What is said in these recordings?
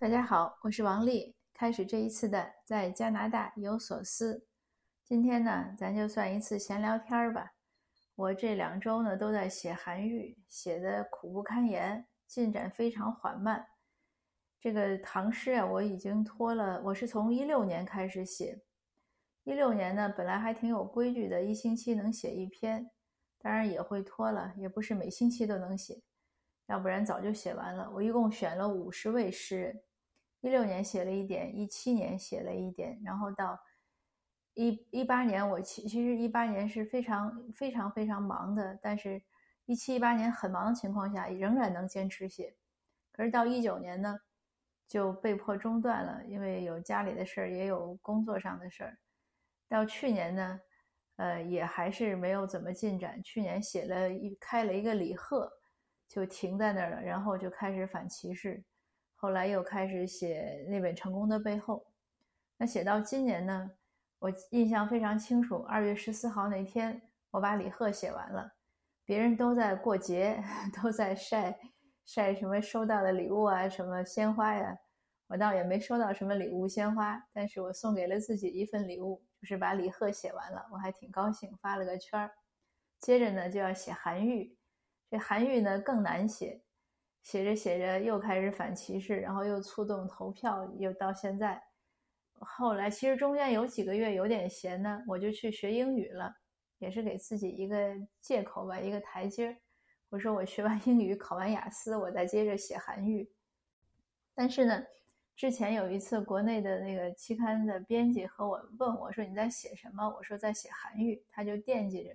大家好，我是王丽。开始这一次的在加拿大有所思。今天呢，咱就算一次闲聊天儿吧。我这两周呢都在写韩愈，写的苦不堪言，进展非常缓慢。这个唐诗啊，我已经拖了。我是从一六年开始写，一六年呢本来还挺有规矩的，一星期能写一篇，当然也会拖了，也不是每星期都能写，要不然早就写完了。我一共选了五十位诗人。一六年写了一点，一七年写了一点，然后到一一八年，我其其实一八年是非常非常非常忙的，但是，一七一八年很忙的情况下，仍然能坚持写。可是到一九年呢，就被迫中断了，因为有家里的事儿，也有工作上的事儿。到去年呢，呃，也还是没有怎么进展。去年写了一开了一个李贺，就停在那儿了，然后就开始反歧视。后来又开始写那本《成功的背后》，那写到今年呢，我印象非常清楚。二月十四号那天，我把李贺写完了，别人都在过节，都在晒晒什么收到的礼物啊，什么鲜花呀，我倒也没收到什么礼物鲜花，但是我送给了自己一份礼物，就是把李贺写完了，我还挺高兴，发了个圈儿。接着呢，就要写韩愈，这韩愈呢更难写。写着写着又开始反歧视，然后又触动投票，又到现在。后来其实中间有几个月有点闲呢，我就去学英语了，也是给自己一个借口吧，一个台阶儿。我说我学完英语，考完雅思，我再接着写韩愈。但是呢，之前有一次国内的那个期刊的编辑和我问我说你在写什么？我说在写韩愈，他就惦记着。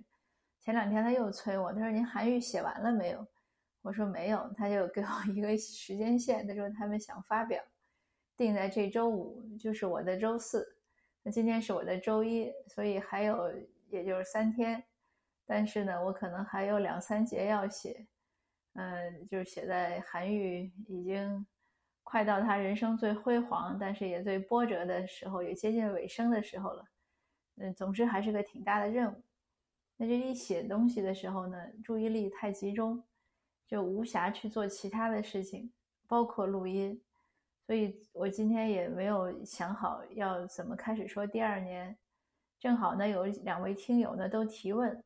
前两天他又催我，他说您韩愈写完了没有？我说没有，他就给我一个时间线，他说他们想发表，定在这周五，就是我的周四。那今天是我的周一，所以还有也就是三天。但是呢，我可能还有两三节要写，嗯，就是写在韩愈已经快到他人生最辉煌，但是也最波折的时候，也接近尾声的时候了。嗯，总之还是个挺大的任务。那这一写东西的时候呢，注意力太集中。就无暇去做其他的事情，包括录音，所以我今天也没有想好要怎么开始说第二年。正好呢，有两位听友呢都提问，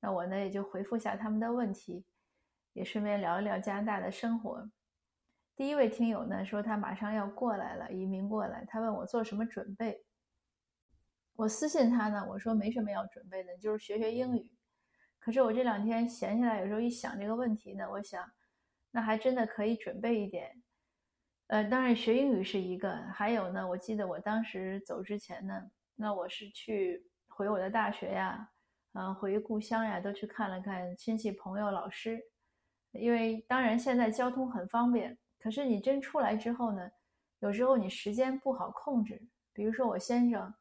那我呢也就回复下他们的问题，也顺便聊一聊加拿大的生活。第一位听友呢说他马上要过来了，移民过来，他问我做什么准备。我私信他呢，我说没什么要准备的，就是学学英语。可是我这两天闲下来，有时候一想这个问题呢，我想，那还真的可以准备一点。呃，当然学英语是一个，还有呢，我记得我当时走之前呢，那我是去回我的大学呀，嗯，回故乡呀，都去看了看亲戚朋友、老师。因为当然现在交通很方便，可是你真出来之后呢，有时候你时间不好控制。比如说我先生。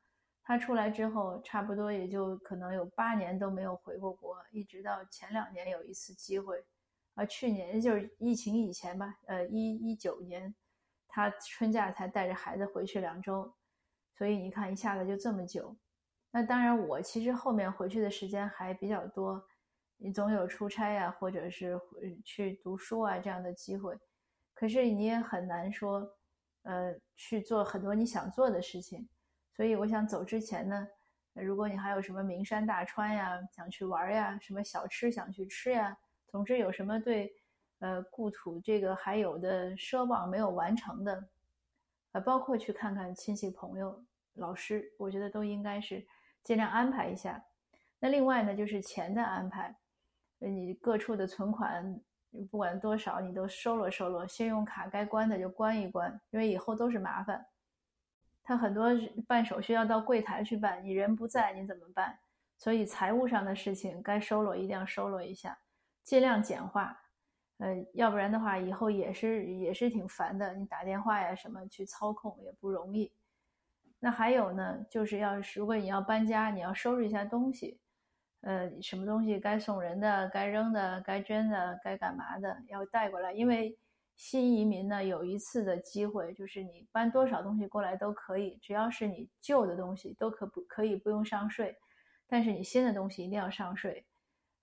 他出来之后，差不多也就可能有八年都没有回过国，一直到前两年有一次机会，啊，去年就是疫情以前吧，呃，一一九年，他春假才带着孩子回去两周，所以你看一下子就这么久。那当然，我其实后面回去的时间还比较多，你总有出差呀，或者是去读书啊这样的机会，可是你也很难说，呃，去做很多你想做的事情。所以我想走之前呢，如果你还有什么名山大川呀，想去玩呀，什么小吃想去吃呀，总之有什么对，呃，故土这个还有的奢望没有完成的，呃，包括去看看亲戚朋友、老师，我觉得都应该是尽量安排一下。那另外呢，就是钱的安排，你各处的存款不管多少，你都收了收了，信用卡该关的就关一关，因为以后都是麻烦。他很多办手续要到柜台去办，你人不在你怎么办？所以财务上的事情该收罗一定要收罗一下，尽量简化。呃，要不然的话以后也是也是挺烦的，你打电话呀什么去操控也不容易。那还有呢，就是要如果你要搬家，你要收拾一下东西，呃，什么东西该送人的、该扔的、该捐的、该干嘛的要带过来，因为。新移民呢，有一次的机会，就是你搬多少东西过来都可以，只要是你旧的东西都可不可以不用上税，但是你新的东西一定要上税。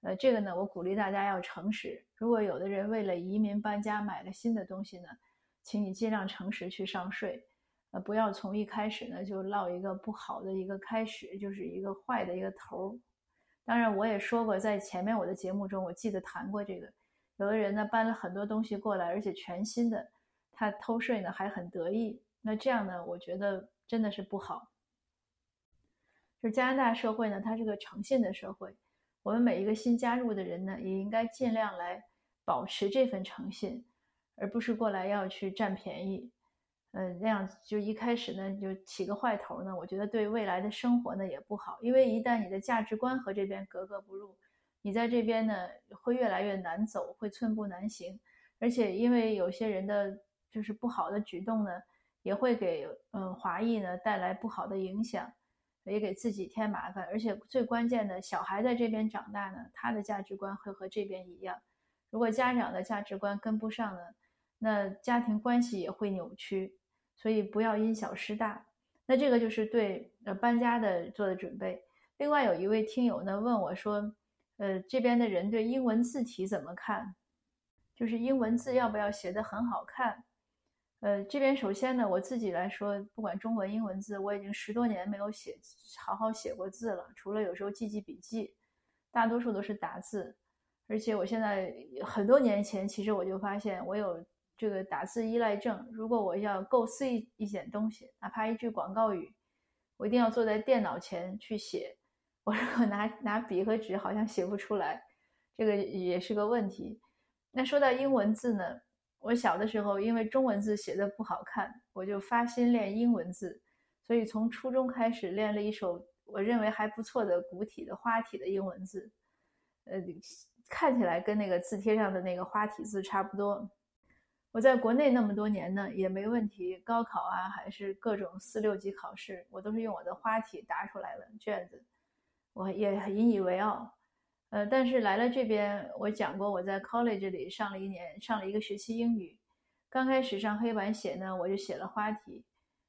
呃，这个呢，我鼓励大家要诚实。如果有的人为了移民搬家买了新的东西呢，请你尽量诚实去上税，呃，不要从一开始呢就落一个不好的一个开始，就是一个坏的一个头儿。当然，我也说过，在前面我的节目中，我记得谈过这个，有的人呢搬了很多东西过来，而且全新的，他偷税呢还很得意，那这样呢，我觉得真的是不好。就是加拿大社会呢，它是个诚信的社会，我们每一个新加入的人呢，也应该尽量来保持这份诚信，而不是过来要去占便宜。嗯，那样就一开始呢就起个坏头呢，我觉得对未来的生活呢也不好，因为一旦你的价值观和这边格格不入，你在这边呢会越来越难走，会寸步难行。而且因为有些人的就是不好的举动呢，也会给嗯华裔呢带来不好的影响，也给自己添麻烦。而且最关键的小孩在这边长大呢，他的价值观会和这边一样。如果家长的价值观跟不上呢，那家庭关系也会扭曲。所以不要因小失大，那这个就是对呃搬家的做的准备。另外有一位听友呢问我说，呃这边的人对英文字体怎么看？就是英文字要不要写的很好看？呃这边首先呢我自己来说，不管中文英文字，我已经十多年没有写好好写过字了，除了有时候记记笔记，大多数都是打字。而且我现在很多年前其实我就发现我有。这个打字依赖症，如果我要构思一一点东西，哪怕一句广告语，我一定要坐在电脑前去写。我如果拿拿笔和纸，好像写不出来，这个也是个问题。那说到英文字呢，我小的时候因为中文字写的不好看，我就发心练英文字，所以从初中开始练了一手我认为还不错的古体的花体的英文字，呃，看起来跟那个字帖上的那个花体字差不多。我在国内那么多年呢，也没问题。高考啊，还是各种四六级考试，我都是用我的花体答出来的卷子，我也引以为傲。呃，但是来了这边，我讲过我在 college 里上了一年，上了一个学期英语。刚开始上黑板写呢，我就写了花体，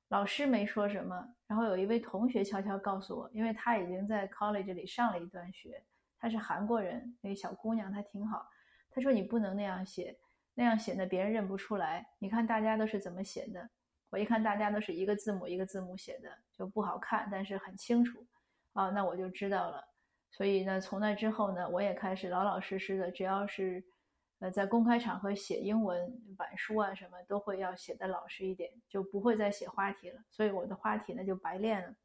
老师没说什么。然后有一位同学悄悄告诉我，因为他已经在 college 里上了一段学，他是韩国人，那个小姑娘她挺好。他说你不能那样写。那样写的别人认不出来。你看大家都是怎么写的？我一看大家都是一个字母一个字母写的，就不好看，但是很清楚啊，那我就知道了。所以呢，从那之后呢，我也开始老老实实的，只要是呃在公开场合写英文板书啊什么，都会要写的老实一点，就不会再写花体了。所以我的花体呢就白练了。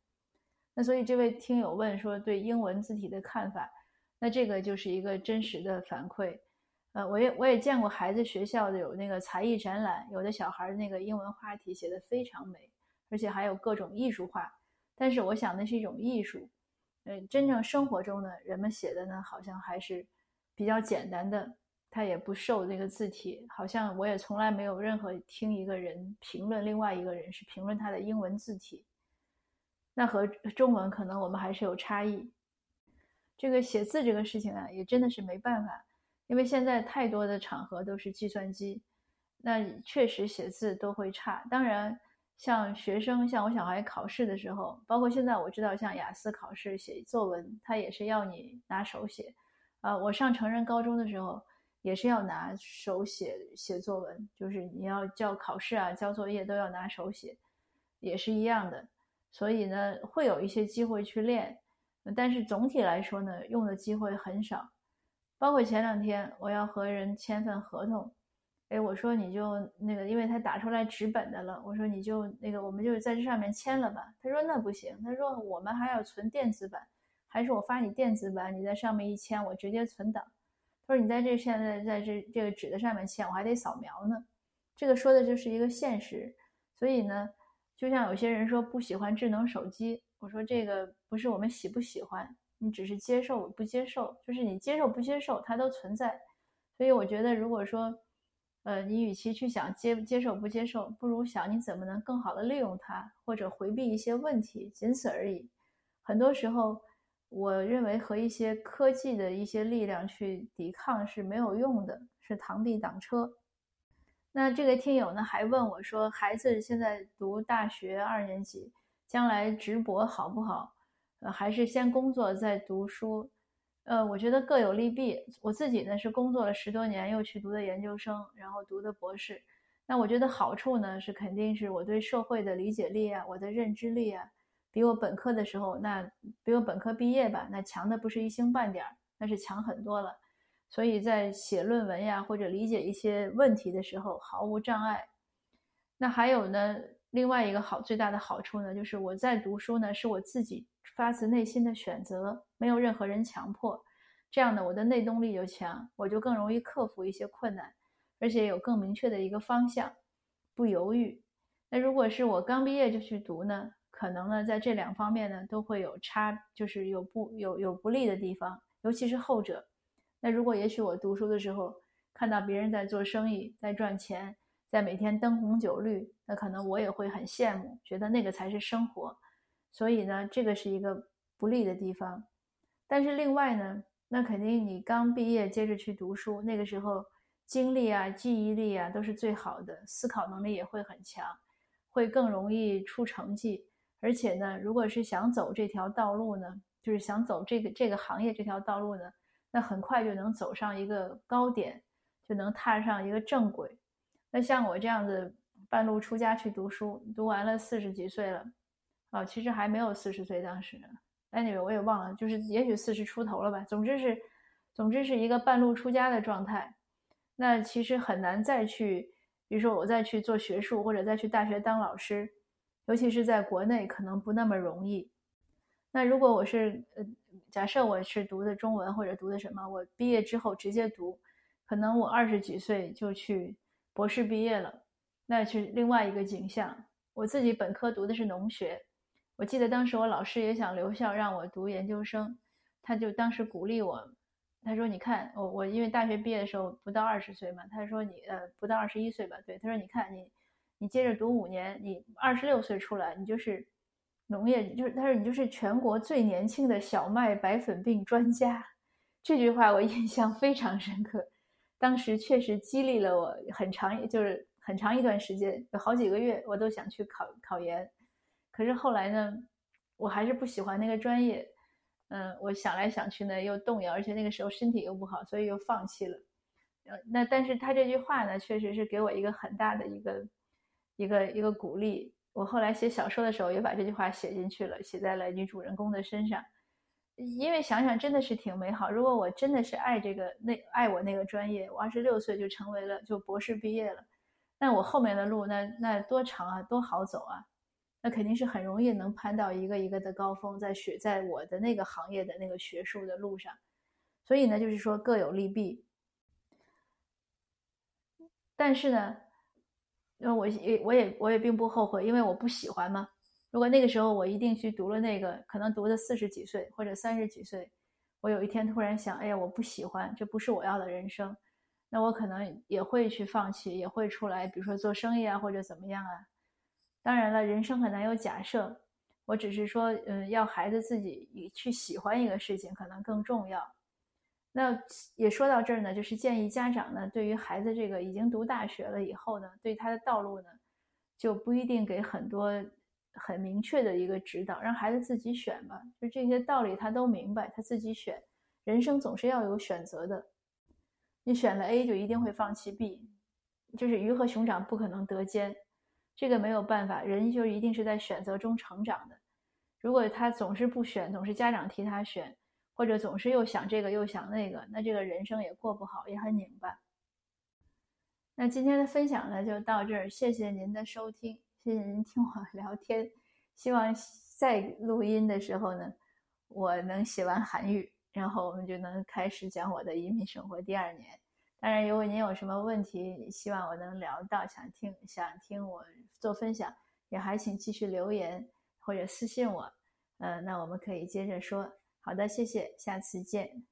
那所以这位听友问说对英文字体的看法，那这个就是一个真实的反馈。呃，我也我也见过孩子学校的有那个才艺展览，有的小孩那个英文花体写的非常美，而且还有各种艺术化。但是我想那是一种艺术，呃，真正生活中呢，人们写的呢好像还是比较简单的，他也不受那个字体。好像我也从来没有任何听一个人评论另外一个人是评论他的英文字体，那和中文可能我们还是有差异。这个写字这个事情啊，也真的是没办法。因为现在太多的场合都是计算机，那确实写字都会差。当然，像学生，像我小孩考试的时候，包括现在我知道，像雅思考试写作文，他也是要你拿手写。啊，我上成人高中的时候也是要拿手写写作文，就是你要交考试啊、交作业都要拿手写，也是一样的。所以呢，会有一些机会去练，但是总体来说呢，用的机会很少。包括前两天我要和人签份合同，哎，我说你就那个，因为他打出来纸本的了，我说你就那个，我们就在这上面签了吧。他说那不行，他说我们还要存电子版，还是我发你电子版，你在上面一签，我直接存档。他说你在这现在在这这个纸的上面签，我还得扫描呢。这个说的就是一个现实，所以呢，就像有些人说不喜欢智能手机，我说这个不是我们喜不喜欢。你只是接受不接受，就是你接受不接受，它都存在。所以我觉得，如果说，呃，你与其去想接接受不接受，不如想你怎么能更好的利用它，或者回避一些问题，仅此而已。很多时候，我认为和一些科技的一些力量去抵抗是没有用的，是螳臂挡车。那这个听友呢，还问我说，孩子现在读大学二年级，将来直博好不好？呃，还是先工作再读书，呃，我觉得各有利弊。我自己呢是工作了十多年，又去读的研究生，然后读的博士。那我觉得好处呢是肯定是我对社会的理解力啊，我的认知力啊，比我本科的时候那比我本科毕业吧，那强的不是一星半点儿，那是强很多了。所以在写论文呀或者理解一些问题的时候毫无障碍。那还有呢，另外一个好最大的好处呢，就是我在读书呢是我自己发自内心的选择，没有任何人强迫。这样呢，我的内动力就强，我就更容易克服一些困难，而且有更明确的一个方向，不犹豫。那如果是我刚毕业就去读呢，可能呢在这两方面呢都会有差，就是有不有有不利的地方，尤其是后者。那如果也许我读书的时候看到别人在做生意，在赚钱，在每天灯红酒绿，那可能我也会很羡慕，觉得那个才是生活。所以呢，这个是一个不利的地方。但是另外呢，那肯定你刚毕业接着去读书，那个时候精力啊、记忆力啊都是最好的，思考能力也会很强，会更容易出成绩。而且呢，如果是想走这条道路呢，就是想走这个这个行业这条道路呢。那很快就能走上一个高点，就能踏上一个正轨。那像我这样子半路出家去读书，读完了四十几岁了，啊，其实还没有四十岁当时，anyway 我也忘了，就是也许四十出头了吧。总之是，总之是一个半路出家的状态。那其实很难再去，比如说我再去做学术或者再去大学当老师，尤其是在国内可能不那么容易。那如果我是呃，假设我是读的中文或者读的什么，我毕业之后直接读，可能我二十几岁就去博士毕业了，那是另外一个景象。我自己本科读的是农学，我记得当时我老师也想留校让我读研究生，他就当时鼓励我，他说：“你看我我因为大学毕业的时候不到二十岁嘛，他说你呃不到二十一岁吧？对，他说你看你你接着读五年，你二十六岁出来，你就是。”农业就是，他说你就是全国最年轻的小麦白粉病专家，这句话我印象非常深刻。当时确实激励了我很长，就是很长一段时间，有好几个月我都想去考考研。可是后来呢，我还是不喜欢那个专业。嗯，我想来想去呢，又动摇，而且那个时候身体又不好，所以又放弃了。呃，那但是他这句话呢，确实是给我一个很大的一个一个一个鼓励。我后来写小说的时候，也把这句话写进去了，写在了女主人公的身上。因为想想真的是挺美好。如果我真的是爱这个那爱我那个专业，我二十六岁就成为了就博士毕业了，那我后面的路那那多长啊，多好走啊，那肯定是很容易能攀到一个一个的高峰，在学在我的那个行业的那个学术的路上。所以呢，就是说各有利弊。但是呢。因为我也我也我也并不后悔，因为我不喜欢嘛。如果那个时候我一定去读了那个，可能读的四十几岁或者三十几岁，我有一天突然想，哎呀，我不喜欢，这不是我要的人生，那我可能也会去放弃，也会出来，比如说做生意啊，或者怎么样啊。当然了，人生很难有假设，我只是说，嗯，要孩子自己去喜欢一个事情，可能更重要。那也说到这儿呢，就是建议家长呢，对于孩子这个已经读大学了以后呢，对他的道路呢，就不一定给很多很明确的一个指导，让孩子自己选吧。就这些道理他都明白，他自己选。人生总是要有选择的，你选了 A 就一定会放弃 B，就是鱼和熊掌不可能得兼，这个没有办法。人就一定是在选择中成长的。如果他总是不选，总是家长替他选。或者总是又想这个又想那个，那这个人生也过不好，也很拧巴。那今天的分享呢，就到这儿，谢谢您的收听，谢谢您听我聊天。希望在录音的时候呢，我能写完韩语，然后我们就能开始讲我的移民生活第二年。当然，如果您有什么问题，希望我能聊到，想听想听我做分享，也还请继续留言或者私信我。嗯，那我们可以接着说。好的，谢谢，下次见。